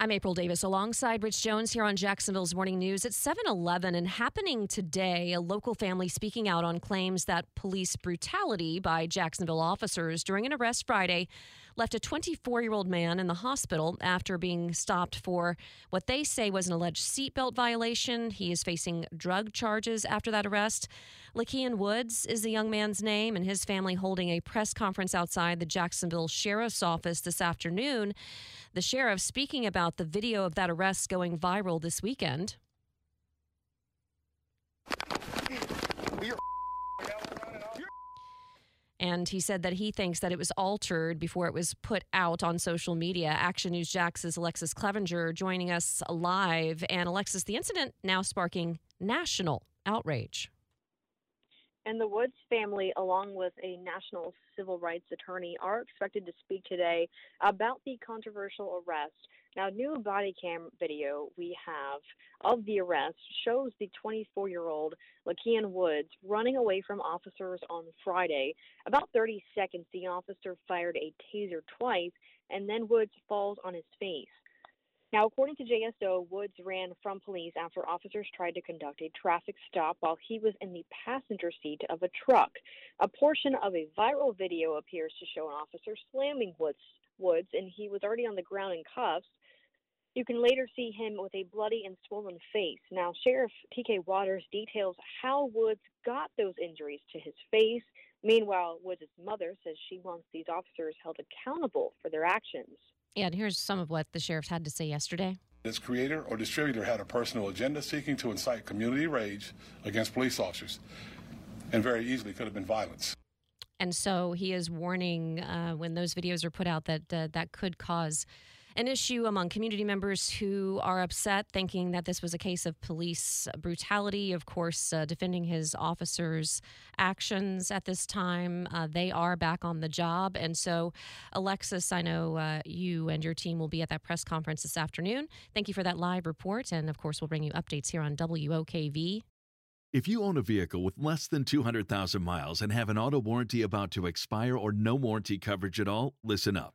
I'm April Davis alongside Rich Jones here on Jacksonville's Morning News. It's 7:11 and happening today, a local family speaking out on claims that police brutality by Jacksonville officers during an arrest Friday left a 24-year-old man in the hospital after being stopped for what they say was an alleged seatbelt violation. He is facing drug charges after that arrest. Le'keian Woods is the young man's name and his family holding a press conference outside the Jacksonville Sheriff's Office this afternoon. The sheriff speaking about the video of that arrest going viral this weekend. And he said that he thinks that it was altered before it was put out on social media. Action News Jax's Alexus Cleavenger joining us live. And Alexus, the incident now sparking national outrage. And the Woods family, along with a national civil rights attorney, are expected to speak today about the controversial arrest. Now, new body cam video we have of the arrest shows the 24 year old Le'keian Woods running away from officers on Friday. About 30 seconds, the officer fired a taser twice, and then Woods falls on his face. Now, according to JSO, Woods ran from police after officers tried to conduct a traffic stop while he was in the passenger seat of a truck. A portion of a viral video appears to show an officer slamming Woods, Woods and he was already on the ground in cuffs. You can later see him with a bloody and swollen face. Now, Sheriff TK Waters details how Woods got those injuries to his face. Meanwhile, Woods' mother says she wants these officers held accountable for their actions. Yeah, and here's some of what the sheriff had to say yesterday. This creator or distributor had a personal agenda seeking to incite community rage against police officers, and very easily could have been violence. And so he is warning uh, when those videos are put out that uh, that could cause an issue among community members who are upset, thinking that this was a case of police brutality. Of course, uh, defending his officers' actions at this time. Uh, they are back on the job. And so, Alexus, I know uh, you and your team will be at that press conference this afternoon. Thank you for that live report. And of course, we'll bring you updates here on WOKV. If you own a vehicle with less than 200,000 miles and have an auto warranty about to expire or no warranty coverage at all, listen up.